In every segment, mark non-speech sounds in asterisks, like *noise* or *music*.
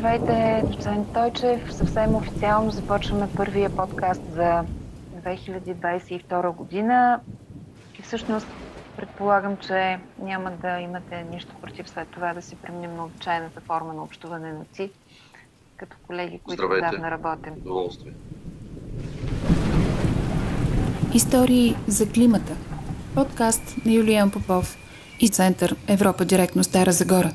Здравейте, доцент Тойчев. Съвсем официално започваме първия подкаст за 2022 година. И всъщност предполагам, че няма да имате нищо против след това да си преминем на обичайната форма на общуване на ЦИ, като колеги, които отдавна работим. Удоволствие. Истории за климата. Подкаст на Юлиан Попов и Център Европа директно Стара Загора.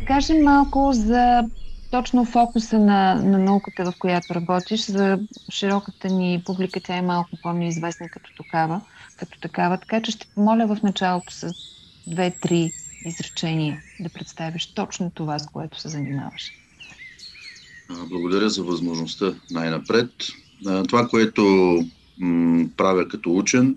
Да кажем малко за точно фокуса на, на науката, в която работиш. За широката ни публика тя е малко по-неизвестна като такава, като такава. Така че ще помоля в началото с две-три изречения да представиш точно това, с което се занимаваш. Благодаря за възможността най-напред. Това, което правя като учен,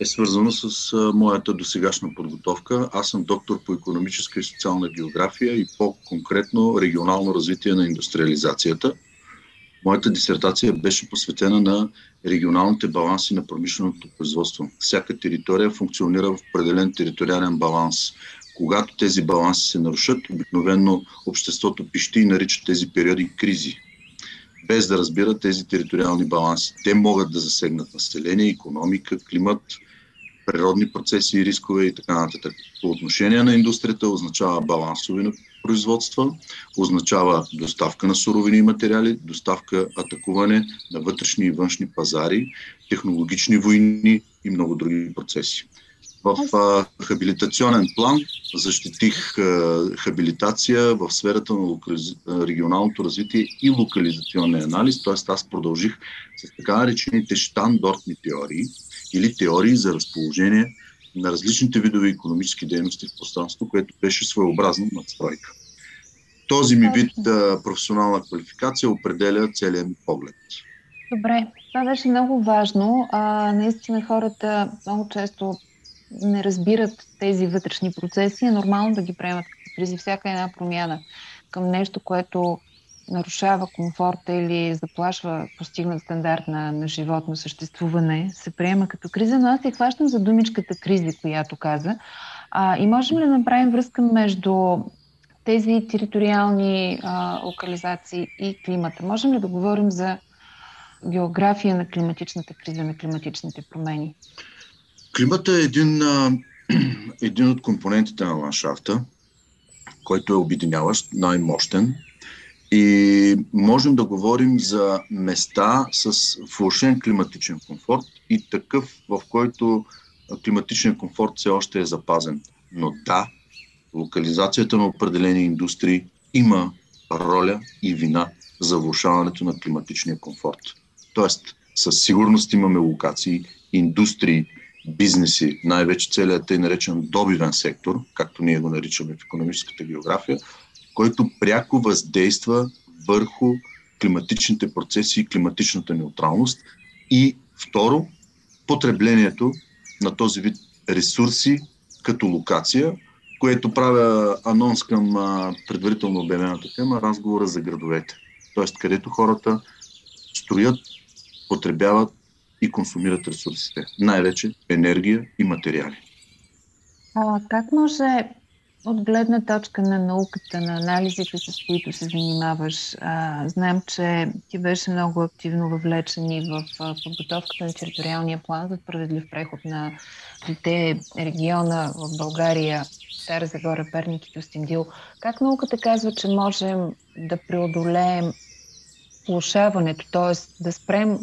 е свързано с а, моята досегашна подготовка. Аз съм доктор по економическа и социална география и по-конкретно регионално развитие на индустриализацията. Моята дисертация беше посветена на регионалните баланси на промишленото производство. Всяка територия функционира в определен териториален баланс. Когато тези баланси се нарушат, обикновено обществото пищи и нарича тези периоди кризи без да разбират тези териториални баланси. Те могат да засегнат население, економика, климат, природни процеси и рискове и така нататък. По отношение на индустрията означава балансови производства, означава доставка на суровини и материали, доставка, атакуване на вътрешни и външни пазари, технологични войни и много други процеси. В а, хабилитационен план защитих а, хабилитация в сферата на локализ... регионалното развитие и локализационния анализ, т.е. аз продължих с така наречените штандортни теории или теории за разположение на различните видове економически дейности в пространството, което беше своеобразна надстройка. Този ми вид а, професионална квалификация определя целият ми поглед. Добре, това беше много важно. А, наистина хората много често не разбират тези вътрешни процеси, е нормално да ги приемат като всяка една промяна към нещо, което нарушава комфорта или заплашва постигнат стандарт на, на живот, на съществуване, се приема като криза, но аз се хващам за думичката кризи, която каза. А, и можем ли да направим връзка между тези териториални а, локализации и климата? Можем ли да говорим за география на климатичната криза, на климатичните промени? Климата е един, *clears throat* един от компонентите на ландшафта, който е обединяващ, най-мощен. И можем да говорим за места с влушен климатичен комфорт и такъв, в който климатичният комфорт все още е запазен. Но да, локализацията на определени индустрии има роля и вина за влушаването на климатичния комфорт. Тоест, със сигурност имаме локации, индустрии, бизнеси, най-вече целият тъй наречен добивен сектор, както ние го наричаме в економическата география, който пряко въздейства върху климатичните процеси и климатичната неутралност. И второ, потреблението на този вид ресурси като локация, което правя анонс към предварително обявената тема разговора за градовете. Тоест, където хората строят, потребяват и консумират ресурсите. Най-вече енергия и материали. А, как може от гледна точка на науката, на анализите, с които се занимаваш, а, знам, че ти беше много активно въвлечен и в а, подготовката на териториалния план за справедлив преход на трите региона в България, Стара Загора, Перник и Тюстиндил. Как науката казва, че можем да преодолеем влушаването, т.е. да спрем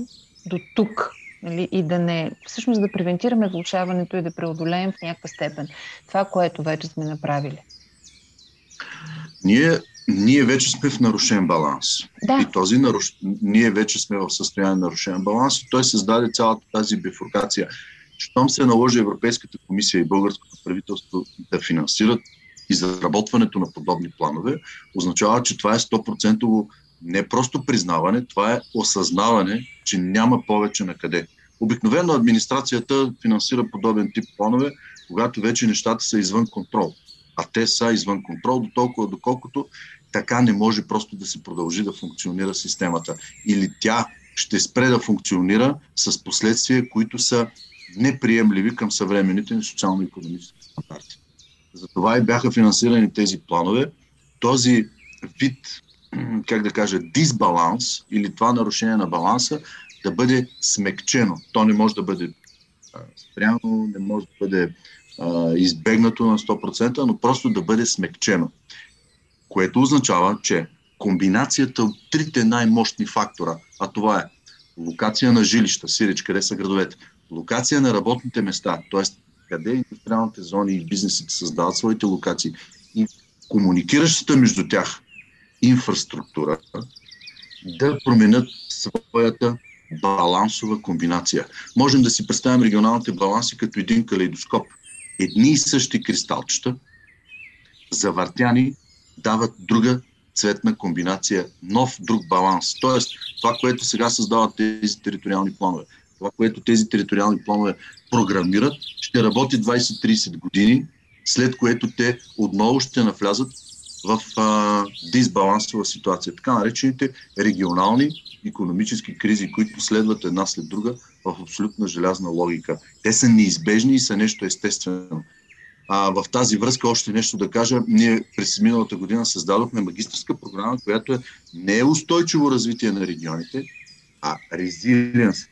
до тук нали, и да не, всъщност да превентираме влушаването и да преодолеем в някаква степен това, което вече сме направили. Ние, ние вече сме в нарушен баланс. Да. И този наруш... ние вече сме в състояние на нарушен баланс и той създаде цялата тази бифуркация. Щом се наложи Европейската комисия и българското правителство да финансират изработването на подобни планове, означава, че това е 100% не просто признаване, това е осъзнаване, че няма повече на къде. Обикновено администрацията финансира подобен тип планове, когато вече нещата са извън контрол. А те са извън контрол до толкова, доколкото така не може просто да се продължи да функционира системата. Или тя ще спре да функционира с последствия, които са неприемливи към съвременните ни социално-економически стандарти. Затова и бяха финансирани тези планове. Този вид, как да кажа, дисбаланс или това нарушение на баланса да бъде смекчено. То не може да бъде спряно, не може да бъде а, избегнато на 100%, но просто да бъде смекчено. Което означава, че комбинацията от трите най-мощни фактора, а това е локация на жилища, Сирич, къде са градовете, локация на работните места, т.е. къде индустриалните зони и бизнесите създават своите локации и комуникиращата между тях инфраструктура да променят своята балансова комбинация. Можем да си представим регионалните баланси като един калейдоскоп. Едни и същи кристалчета, завъртяни, дават друга цветна комбинация, нов друг баланс. Тоест, това, което сега създават тези териториални планове, това, което тези териториални планове програмират, ще работи 20-30 години, след което те отново ще навлязат в а, дисбалансова ситуация. Така наречените регионални економически кризи, които следват една след друга в абсолютна желязна логика. Те са неизбежни и са нещо естествено. А, в тази връзка още нещо да кажа. Ние през миналата година създадохме магистрска програма, която е не е устойчиво развитие на регионите, а regions,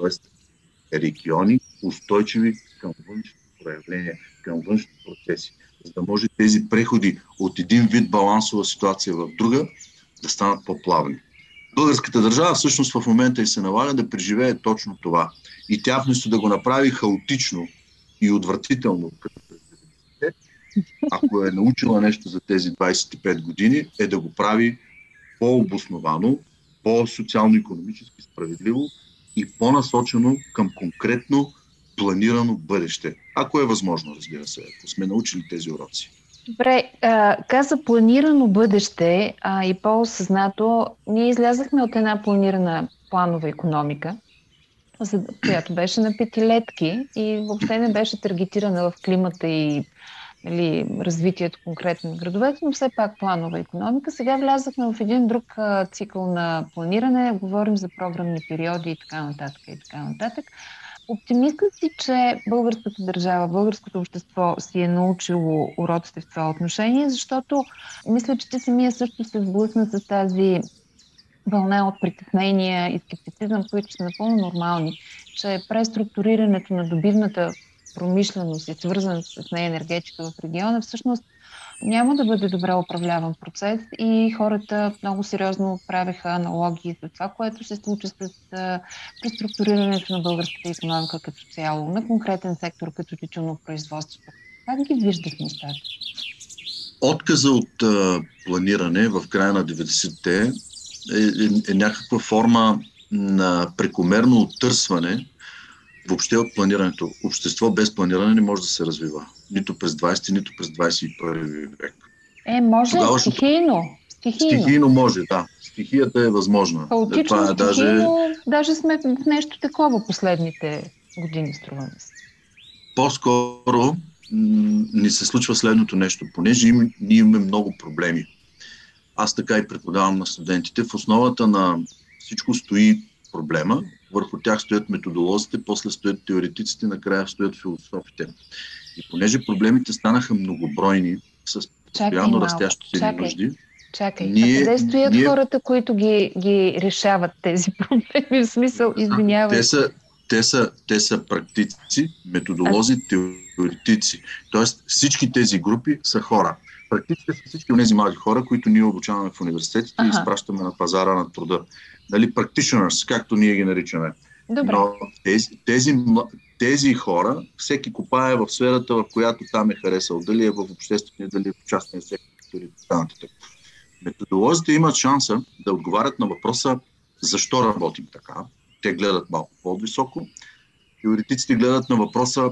т.е. региони устойчиви към външни проявления, към външни процеси, за да може тези преходи от един вид балансова ситуация в друга да станат по-плавни. Българската държава всъщност в момента и се налага да преживее точно това. И тя вместо да го направи хаотично и отвратително, ако е научила нещо за тези 25 години, е да го прави по-обосновано, по-социално-економически справедливо и по-насочено към конкретно планирано бъдеще. Ако е възможно, разбира се, ако сме научили тези уроци. Добре, каза планирано бъдеще а, и по-осъзнато. Ние излязахме от една планирана планова економика, която беше на петилетки и въобще не беше таргетирана в климата и нали, развитието конкретно на градовете, но все пак планова економика. Сега влязахме в един друг цикъл на планиране, говорим за програмни периоди и така нататък и така нататък. Оптимистът си, че българската държава, българското общество си е научило уроците в това отношение, защото мисля, че ти самия също се сблъсна с тази вълна от притеснения и скептицизъм, които са напълно нормални, че преструктурирането на добивната промишленост и свързан с нея енергетика в региона, всъщност няма да бъде добре управляван процес и хората много сериозно правиха аналогии за това, което се случи с преструктурирането на българската економика като цяло, на конкретен сектор като тичуно производство. Как ги виждаш нещата? Отказа от а, планиране в края на 90-те е, е, е някаква форма на прекомерно оттърсване въобще от планирането. Общество без планиране не може да се развива. Нито през 20, нито през 21 век. Е, може Тогава, стихийно. Стихийно. стихийно може, да. Стихията е възможна. Хаотично, Това е даже... даже сме в нещо такова последните години, струва ми се. По-скоро ни се случва следното нещо. Понеже им, ние имаме много проблеми. Аз така и преподавам на студентите. В основата на всичко стои проблема, върху тях стоят методолозите, после стоят теоретиците, накрая стоят философите. И понеже проблемите станаха многобройни, с постоянно растящите ни нужди, Чакай, ние, а къде стоят ние... хората, които ги, ги решават тези *laughs* проблеми? В смисъл, извинявай. Те са, те са, те са практици, методолози, а? теоретици. Тоест всички тези групи са хора. Практиците са всички тези млади хора, които ние обучаваме в университетите ага. и изпращаме на пазара на труда нали, practitioners, както ние ги наричаме. Добре. Но тези, тези, тези хора, всеки копае в сферата, в която там е харесал. Дали е в обществения, дали е в частния сектор или така Методолозите имат шанса да отговарят на въпроса защо работим така. Те гледат малко по-високо. Теоретиците гледат на въпроса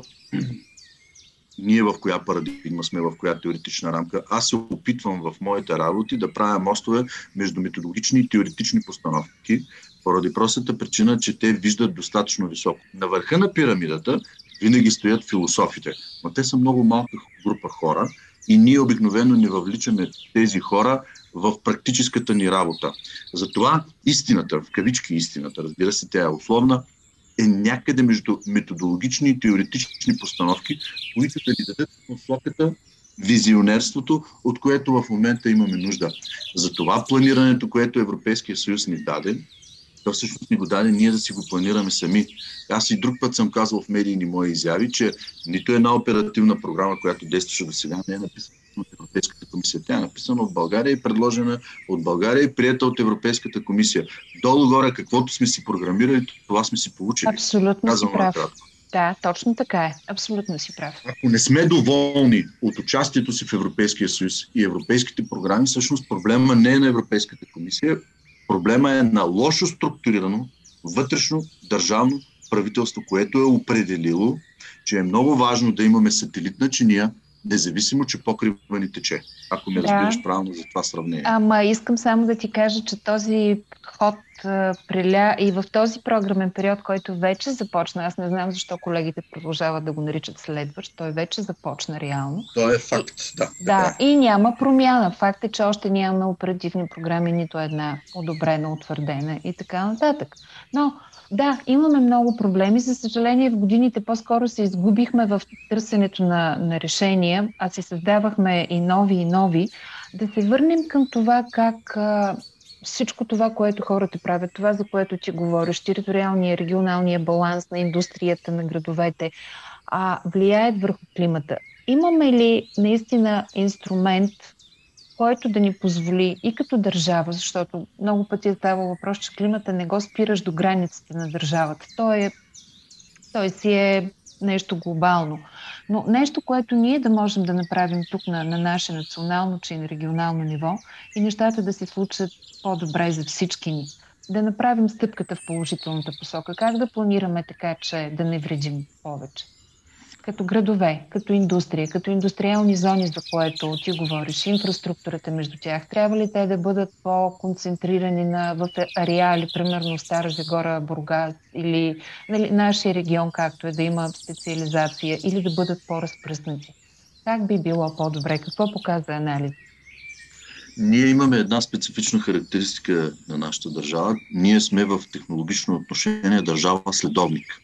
ние в коя парадигма сме, в коя теоретична рамка. Аз се опитвам в моите работи да правя мостове между методологични и теоретични постановки, поради простата причина, че те виждат достатъчно високо. На върха на пирамидата винаги стоят философите, но те са много малка група хора и ние обикновено не въвличаме тези хора в практическата ни работа. Затова истината, в кавички истината, разбира се, тя е условна, е някъде между методологични и теоретични постановки, които да ни дадат посоката, визионерството, от което в момента имаме нужда. За това планирането, което Европейския съюз ни даде, то всъщност ни го даде ние да си го планираме сами. Аз и друг път съм казал в медийни мои изяви, че нито една оперативна програма, която действаше до сега, не е написана от Европейската комисия. Тя е написана от България и предложена от България и прията от Европейската комисия. Долу-горе, каквото сме си програмирали, това сме си получили. Абсолютно си прав. Да, точно така е. Абсолютно си прав. Ако не сме доволни от участието си в Европейския съюз и европейските програми, всъщност проблема не е на Европейската комисия, проблема е на лошо структурирано вътрешно държавно правителство, което е определило, че е много важно да имаме сателитна чиния, независимо, че покрива ни тече. Ако ме да. разбираш правилно за това сравнение. Ама искам само да ти кажа, че този ход преля и в този програмен период, който вече започна, аз не знам защо колегите продължават да го наричат следващ, той вече започна реално. То е факт, да. Да, е. и няма промяна. Факт е, че още нямаме оперативни програми, нито една одобрена, утвърдена и така нататък. Но да, имаме много проблеми. За съжаление, в годините по-скоро се изгубихме в търсенето на, на решения, а си създавахме и нови и нови. Да се върнем към това как всичко това, което хората правят, това, за което ти говориш, териториалния, регионалния баланс на индустрията, на градовете, а, влияят върху климата. Имаме ли наистина инструмент, който да ни позволи и като държава, защото много пъти е става въпрос, че климата не го спираш до границите на държавата. Той, е, той си е нещо глобално. Но нещо, което ние да можем да направим тук на, на наше национално, че и на регионално ниво и нещата да се случат по-добре за всички ни. Да направим стъпката в положителната посока. Как да планираме така, че да не вредим повече? Като градове, като индустрия, като индустриални зони, за което ти говориш, инфраструктурата между тях, трябва ли те да бъдат по-концентрирани на, в ареали, примерно Стара Загора, Бургас или нали, нашия регион, както е да има специализация, или да бъдат по-разпръснати? Как би било по-добре? Какво показва анализ? Ние имаме една специфична характеристика на нашата държава. Ние сме в технологично отношение държава следовник.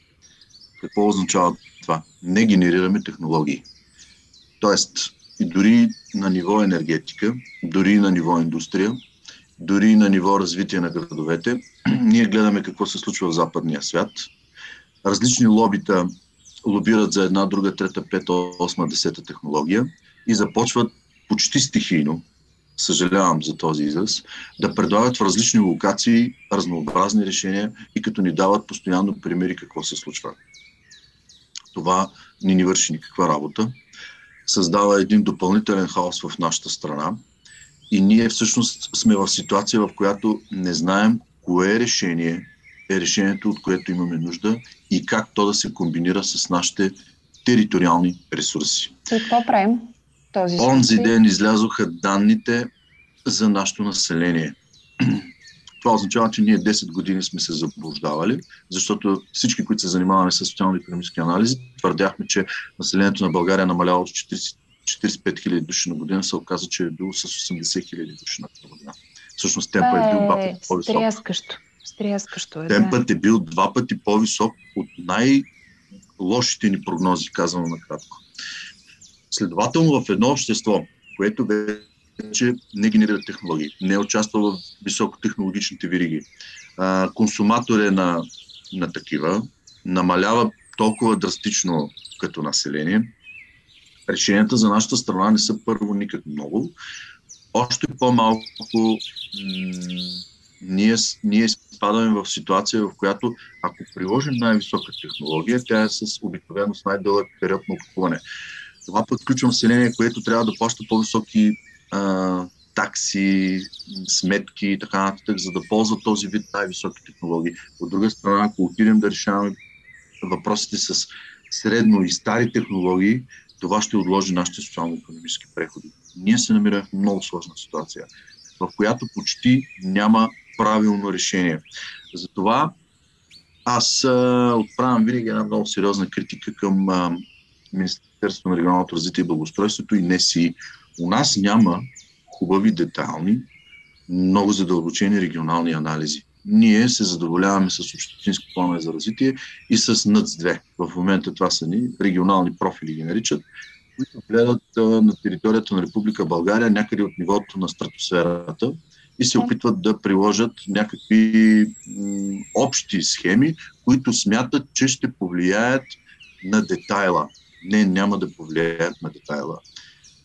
Какво означава това? Не генерираме технологии. Тоест, и дори на ниво енергетика, дори на ниво индустрия, дори на ниво развитие на градовете, *clears throat* ние гледаме какво се случва в западния свят. Различни лобита лобират за една, друга, трета, пета, осма, десета технология и започват почти стихийно, съжалявам за този израз, да предлагат в различни локации разнообразни решения и като ни дават постоянно примери какво се случва това не ни върши никаква работа. Създава един допълнителен хаос в нашата страна и ние всъщност сме в ситуация, в която не знаем кое решение е решението, от което имаме нужда и как то да се комбинира с нашите териториални ресурси. И какво правим? Този Онзи ден излязоха данните за нашето население. Това означава, че ние 10 години сме се заблуждавали, защото всички, които се занимаваме с социално-економически анализи, твърдяхме, че населението на България е намаляло с 40, 45 хиляди души на година, се оказа, че е било с 80 хиляди души на година. Всъщност темпът е бил два пъти по-висок. Стряскащо. Стряскащо е, Темпът да. е бил два пъти по-висок от най-лошите ни прогнози, казано накратко. Следователно, в едно общество, което че не генерира технологии, не участва в високотехнологичните вириги. А, консуматор е на, на такива, намалява толкова драстично като население. Решенията за нашата страна не са първо никак много. Още по-малко м- ние, ние спадаме в ситуация, в която ако приложим най-висока технология, тя е с обикновено с най-дълъг период на откупуване. Това пък население, което трябва да плаща по-високи а, такси, сметки и така нататък, за да ползват този вид най-високи технологии. От друга страна, ако отидем да решаваме въпросите с средно и стари технологии, това ще отложи нашите социално-економически преходи. Ние се намираме в много сложна ситуация, в която почти няма правилно решение. Затова аз а, отправям винаги една много сериозна критика към а, Министерството на регионалното развитие и благоустройството и не си у нас няма хубави, детални, много задълбочени регионални анализи. ние се задоволяваме с общински планове за развитие и с НъЦ-2. В момента това са ни регионални профили ги наричат, които гледат на територията на Република България някъде от нивото на стратосферата и се опитват да приложат някакви общи схеми, които смятат, че ще повлияят на детайла. Не, няма да повлияят на детайла.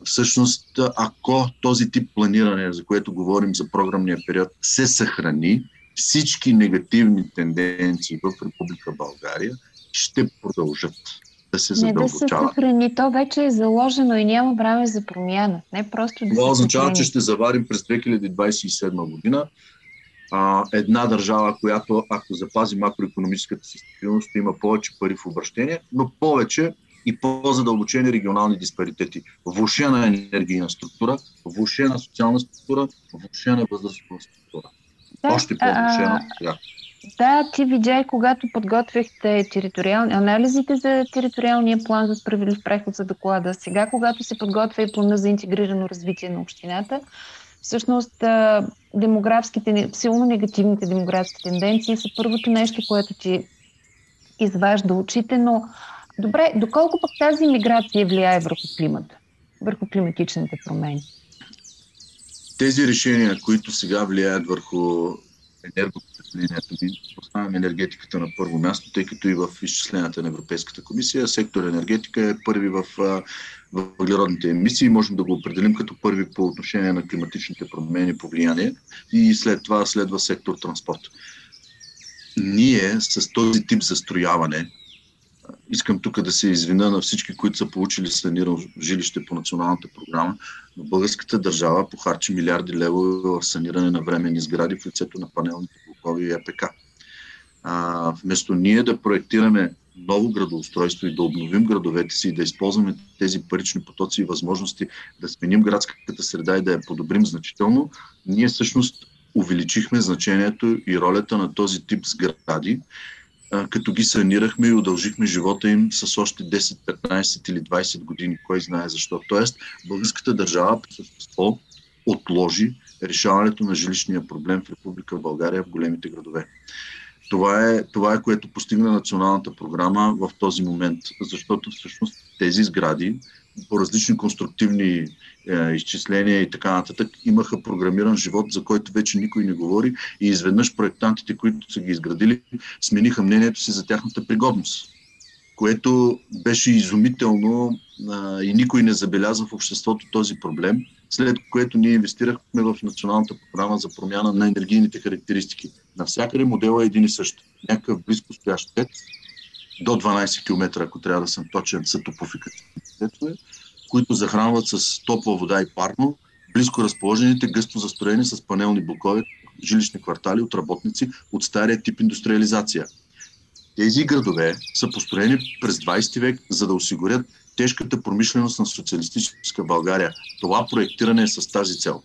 Всъщност, ако този тип планиране, за което говорим за програмния период, се съхрани, всички негативни тенденции в Република България ще продължат да се задълбочават. Не да се съхрани, то вече е заложено и няма време за промяна. Не просто да Това означава, че ще заварим през 2027 година а, една държава, която, ако запази макроекономическата си стабилност, има повече пари в обращение, но повече и по-задълбочени регионални диспаритети. Влушена енергийна структура, влушена социална структура, влушена възрастова структура. Да, Още по-влушена сега. Да, ти видя и когато подготвяхте териториални, анализите за териториалния план за справедлив преход за доклада, сега когато се подготвя и плана за интегрирано развитие на общината, всъщност демографските, силно негативните демографски тенденции са първото нещо, което ти изважда очите, но добре, доколко пък тази миграция влияе върху климата, върху климатичните промени? Тези решения, които сега влияят върху енергопотреблението ни, поставяме енергетиката на първо място, тъй като и в изчисленията на Европейската комисия сектор енергетика е първи в въглеродните емисии. Можем да го определим като първи по отношение на климатичните промени по влияние и след това следва сектор транспорт. Ние с този тип застрояване, искам тук да се извина на всички, които са получили санирано жилище по националната програма, но българската държава похарчи милиарди лева в саниране на временни сгради в лицето на панелните блокови и ЕПК. А, вместо ние да проектираме ново градоустройство и да обновим градовете си и да използваме тези парични потоци и възможности да сменим градската среда и да я подобрим значително, ние всъщност увеличихме значението и ролята на този тип сгради, като ги санирахме и удължихме живота им с още 10, 15 или 20 години, кой знае защо. Тоест, българската държава по същество отложи решаването на жилищния проблем в Република България в големите градове. Това е, това е което постигна националната програма в този момент, защото всъщност тези сгради по различни конструктивни е, изчисления и така нататък имаха програмиран живот, за който вече никой не говори и изведнъж проектантите, които са ги изградили, смениха мнението си за тяхната пригодност, което беше изумително а, и никой не забеляза в обществото този проблем след което ние инвестирахме в националната програма за промяна на енергийните характеристики. Навсякъде модела е един и същ. Някакъв близко стоящ пет, до 12 км, ако трябва да съм точен, са топофикативни които захранват с топла вода и парно, близко разположените, гъсто застроени с панелни блокове, жилищни квартали от работници от стария тип индустриализация. Тези градове са построени през 20 век, за да осигурят тежката промишленост на социалистическа България. Това проектиране е с тази цел.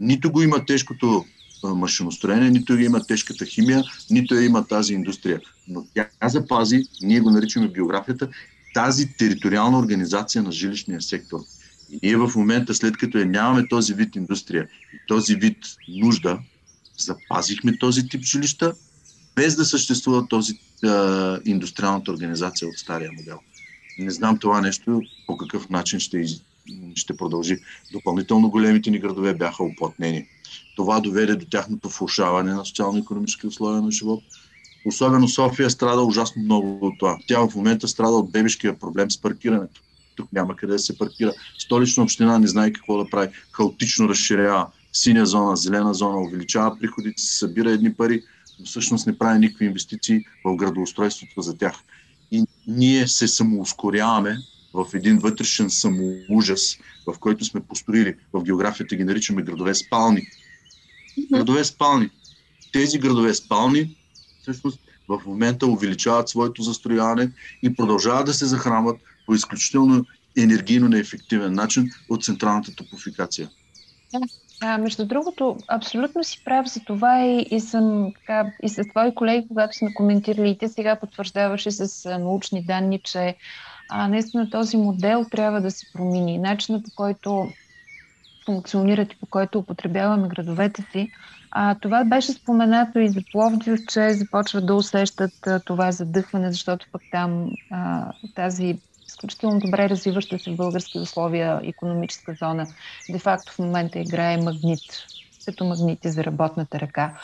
Нито го има тежкото машиностроение, нито го има тежката химия, нито я има тази индустрия. Но тя запази, ние го наричаме биографията, тази териториална организация на жилищния сектор. И ние в момента, след като я нямаме този вид индустрия и този вид нужда, запазихме този тип жилища, без да съществува този е, индустриалната организация от стария модел. Не знам това нещо по какъв начин ще, ще продължи. Допълнително големите ни градове бяха оплътнени. Това доведе до тяхното влушаване на социално-економически условия на живот. Особено София страда ужасно много от това. Тя в момента страда от бебешкия проблем с паркирането. Тук няма къде да се паркира. Столична община не знае какво да прави. Хаотично разширява синя зона, зелена зона, увеличава приходите, се събира едни пари, но всъщност не прави никакви инвестиции в градоустройството за тях и ние се самоускоряваме в един вътрешен самоужас, в който сме построили. В географията ги наричаме градове спални. Градове спални. Тези градове спални всъщност в момента увеличават своето застрояване и продължават да се захранват по изключително енергийно неефективен начин от централната топофикация. А, между другото, абсолютно си прав за това и, и съм така, и с твои колеги, когато сме коментирали, и ти сега потвърждаваше с научни данни, че а, наистина този модел трябва да се промени. Начинът по който функционират и по който употребяваме градовете си. А, това беше споменато и за Пловдив, че започват да усещат а, това задъхване, защото пък там а, тази изключително добре развиваща се в български условия економическа зона, де-факто в момента играе магнит, като магнити за работната ръка.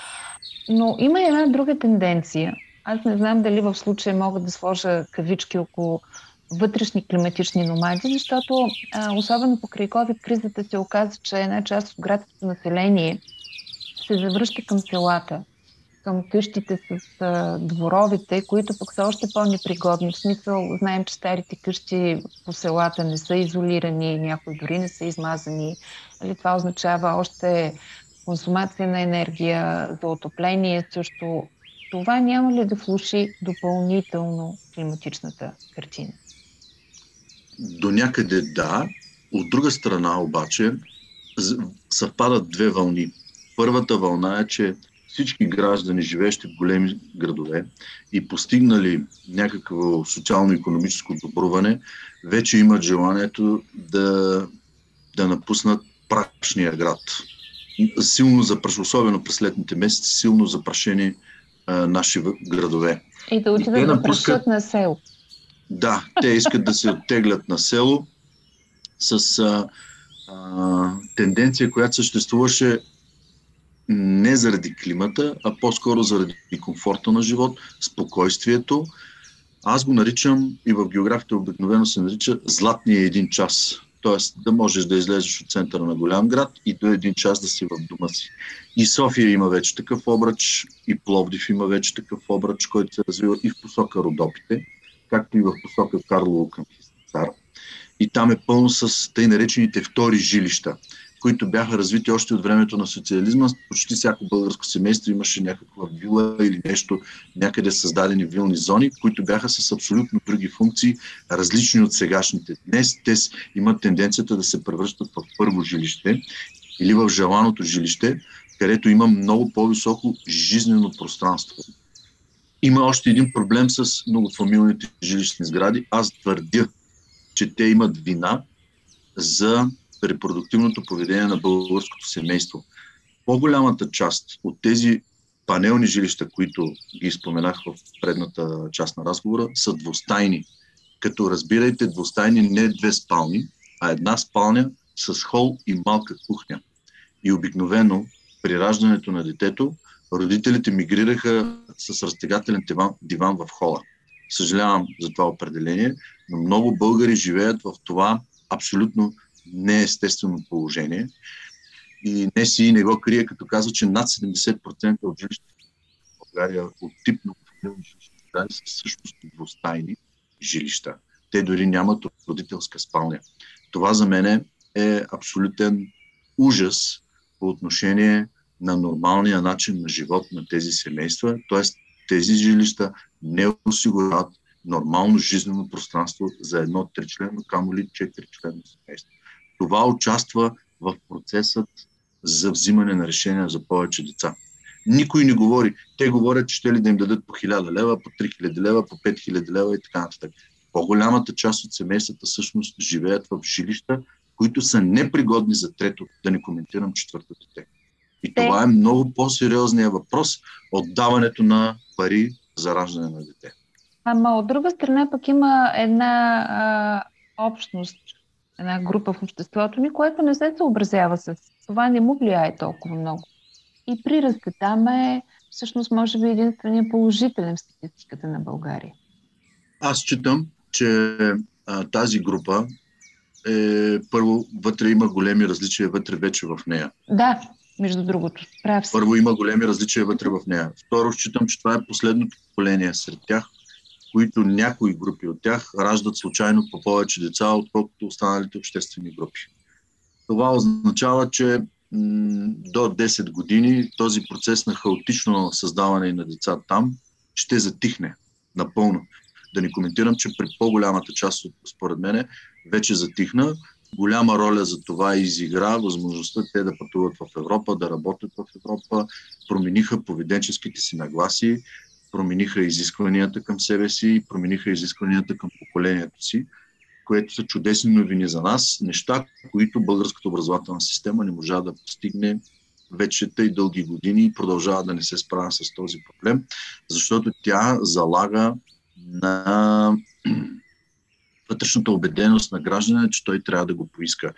Но има и една друга тенденция. Аз не знам дали в случая мога да сложа кавички около вътрешни климатични номади, защото а, особено покрай COVID кризата се оказа, че една част от градското население се завръща към селата, към къщите с а, дворовите, които пък са още по-непригодни. В смисъл, знаем, че старите къщи по селата не са изолирани, някои дори не са измазани. Али, това означава още консумация на енергия, за отопление също. Това няма ли да влуши допълнително климатичната картина? До някъде да. От друга страна обаче съвпадат две вълни. Първата вълна е, че всички граждани, живеещи в големи градове и постигнали някакво социално-економическо добруване, вече имат желанието да, да напуснат прашния град. Силно запрашени, особено през летните месеци, силно запрашени а, наши градове. И да отидат да напускат на село. Да, те искат да се оттеглят на село с а, а, тенденция, която съществуваше не заради климата, а по-скоро заради комфорта на живот, спокойствието. Аз го наричам и в географията обикновено се нарича златния един час. Тоест да можеш да излезеш от центъра на голям град и до един час да си в дома си. И София има вече такъв обръч, и Пловдив има вече такъв обръч, който се развива и в посока Родопите, както и в посока Карлово към Хистар. И там е пълно с тъй наречените втори жилища които бяха развити още от времето на социализма. Почти всяко българско семейство имаше някаква вила или нещо, някъде създадени вилни зони, които бяха с абсолютно други функции, различни от сегашните. Днес те имат тенденцията да се превръщат в първо жилище или в желаното жилище, където има много по-високо жизнено пространство. Има още един проблем с многофамилните жилищни сгради. Аз твърдя, че те имат вина за репродуктивното поведение на българското семейство. По-голямата част от тези панелни жилища, които ги споменах в предната част на разговора, са двустайни. Като разбирайте, двустайни не две спални, а една спалня с хол и малка кухня. И обикновено при раждането на детето родителите мигрираха с разтегателен диван, диван в хола. Съжалявам за това определение, но много българи живеят в това абсолютно неестествено положение. И не си не го крие, като казва, че над 70% от жилищата в България от тип на жилищни са всъщност двустайни жилища. Те дори нямат родителска спалня. Това за мен е абсолютен ужас по отношение на нормалния начин на живот на тези семейства, т.е. тези жилища не осигуряват нормално жизнено пространство за едно тричлено, камо ли четиричлено семейство това участва в процесът за взимане на решения за повече деца. Никой не говори. Те говорят, че ще ли да им дадат по 1000 лева, по 3000 лева, по 5000 лева и така нататък. По-голямата част от семействата всъщност живеят в жилища, които са непригодни за трето, да не коментирам четвърто дете. И това е много по-сериозният въпрос от даването на пари за раждане на дете. Ама от друга страна пък има една а, общност, една група в обществото ни, което не се съобразява с това, не му влияе толкова много. И прирастът там е всъщност може би единствения положителен в статистиката на България. Аз считам, че а, тази група е, първо, вътре има големи различия вътре вече в нея. Да, между другото. Прав си. Първо има големи различия вътре в нея. Второ, считам, че това е последното поколение сред тях, които някои групи от тях раждат случайно по повече деца, отколкото останалите обществени групи. Това означава, че до 10 години този процес на хаотично създаване на деца там ще затихне напълно. Да не коментирам, че при по-голямата част според мен, вече затихна. Голяма роля за това изигра възможността те да пътуват в Европа, да работят в Европа, промениха поведенческите си нагласи, промениха изискванията към себе си, промениха изискванията към поколението си, което са чудесни новини за нас, неща, които българската образователна система не можа да постигне вече тъй дълги години и продължава да не се справя с този проблем, защото тя залага на вътрешната убеденост на граждане, че той трябва да го поиска.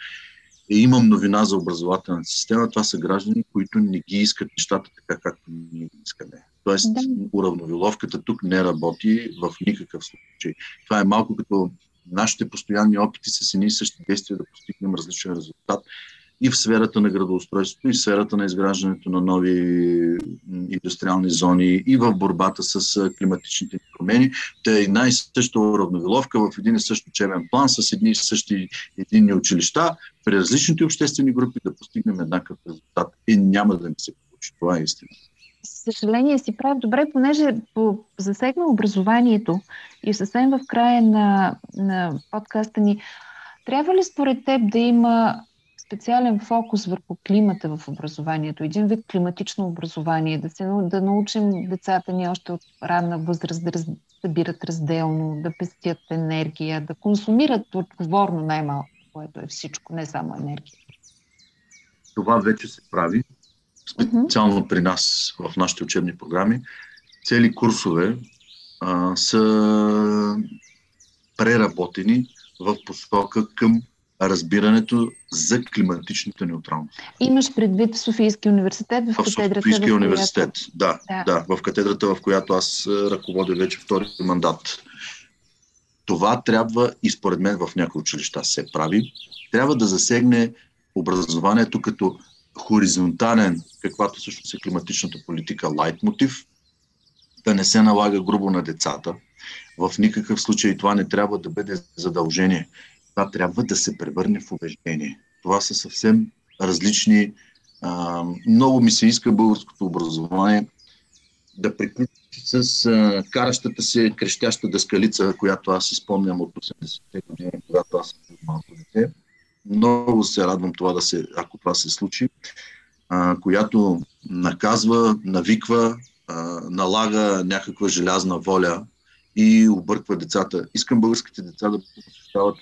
И имам новина за образователната система. Това са граждани, които не ги искат нещата така, както ние искаме. Тоест, да. уравновиловката тук не работи в никакъв случай. Това е малко като нашите постоянни опити с едни и същи действия да постигнем различен резултат и в сферата на градоустройството, и в сферата на изграждането на нови индустриални зони, и в борбата с климатичните промени. Те е една и съща уравновиловка в един и същ учебен план, с едни и същи единни училища, при различните обществени групи да постигнем еднакъв резултат. И няма да ни се получи. Това е истина съжаление си прави добре, понеже по, засегна образованието и съвсем в края на, на подкаста ни, трябва ли според теб да има специален фокус върху климата в образованието, един вид климатично образование, да, се, да научим децата ни още от ранна възраст да раз, събират разделно, да пестят енергия, да консумират отговорно най-малко, което е всичко, не само енергия. Това вече се прави специално при нас в нашите учебни програми. Цели курсове а, са преработени в посока към разбирането за климатичната неутралност. Имаш предвид в Софийския университет, в, в катедрата, Софийския в университет, да, да, да, в катедрата, в която аз ръководя вече втори мандат. Това трябва и според мен в някои училища се прави. Трябва да засегне образованието като хоризонтален, каквато всъщност е климатичната политика, лайт мотив, да не се налага грубо на децата. В никакъв случай това не трябва да бъде задължение това трябва да се превърне в убеждение. Това са съвсем различни. А, много ми се иска българското образование да приключи с а, каращата се крещяща дъскалица, която аз си спомням от 80-те години, когато аз съм малко дете. Много се радвам това да се, ако това се случи, а, която наказва, навиква, а, налага някаква желязна воля и обърква децата. Искам българските деца да посещават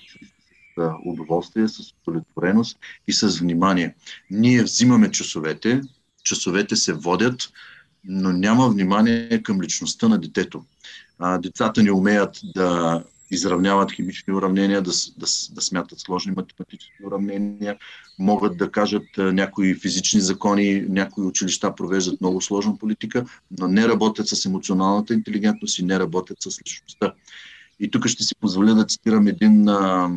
удоволствие, с удовлетвореност и с внимание. Ние взимаме часовете, часовете се водят, но няма внимание към личността на детето. А, децата не умеят да изравняват химични уравнения, да, да, да смятат сложни математически уравнения, могат да кажат някои физични закони, някои училища провеждат много сложна политика, но не работят с емоционалната интелигентност и не работят с личността. И тук ще си позволя да цитирам един а,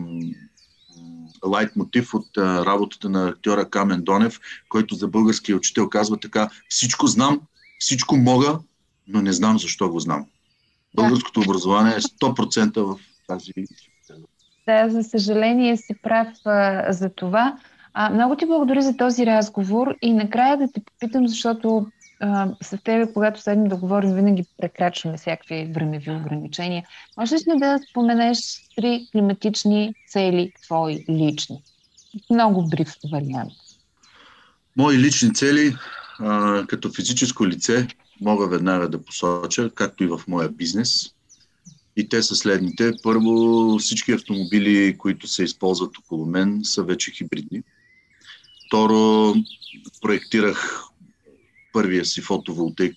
лайт мотив от а, работата на актьора Камен Донев, който за българския учител казва така всичко знам, всичко мога, но не знам защо го знам. Българското образование е 100% в тази да, за съжаление си прав а, за това. А, много ти благодаря за този разговор и накрая да те попитам, защото а, с тебе, когато седнем да говорим, винаги прекрачваме всякакви времеви ограничения. Можеш ли да споменеш три климатични цели, твои лични? Много брив вариант. Мои лични цели, а, като физическо лице, мога веднага да посоча, както и в моя бизнес. И те са следните. Първо, всички автомобили, които се използват около мен, са вече хибридни. Второ, проектирах първия си фотоволтейк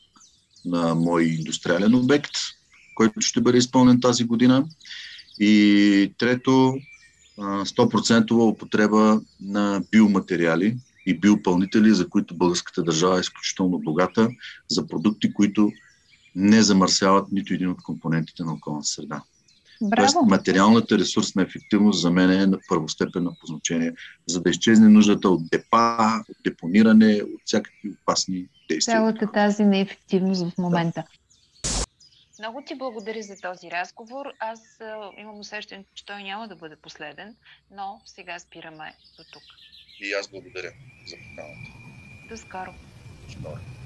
на мой индустриален обект, който ще бъде изпълнен тази година. И трето, 100% употреба на биоматериали и биопълнители, за които българската държава е изключително богата, за продукти, които не замърсяват нито един от компонентите на околната среда. Браво. Тоест, материалната ресурсна ефективност за мен е на първостепенно по значение, за да изчезне нуждата от депа, от депониране, от всякакви опасни действия. Цялата тази неефективност в момента. Да. Много ти благодаря за този разговор. Аз а, имам усещането, че той няма да бъде последен, но сега спираме до тук. И аз благодаря за поканата. До скоро. До скоро.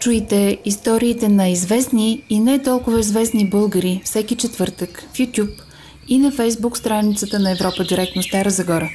Чуйте историите на известни и не толкова известни българи всеки четвъртък в YouTube и на Facebook страницата на Европа Директно Стара Загора.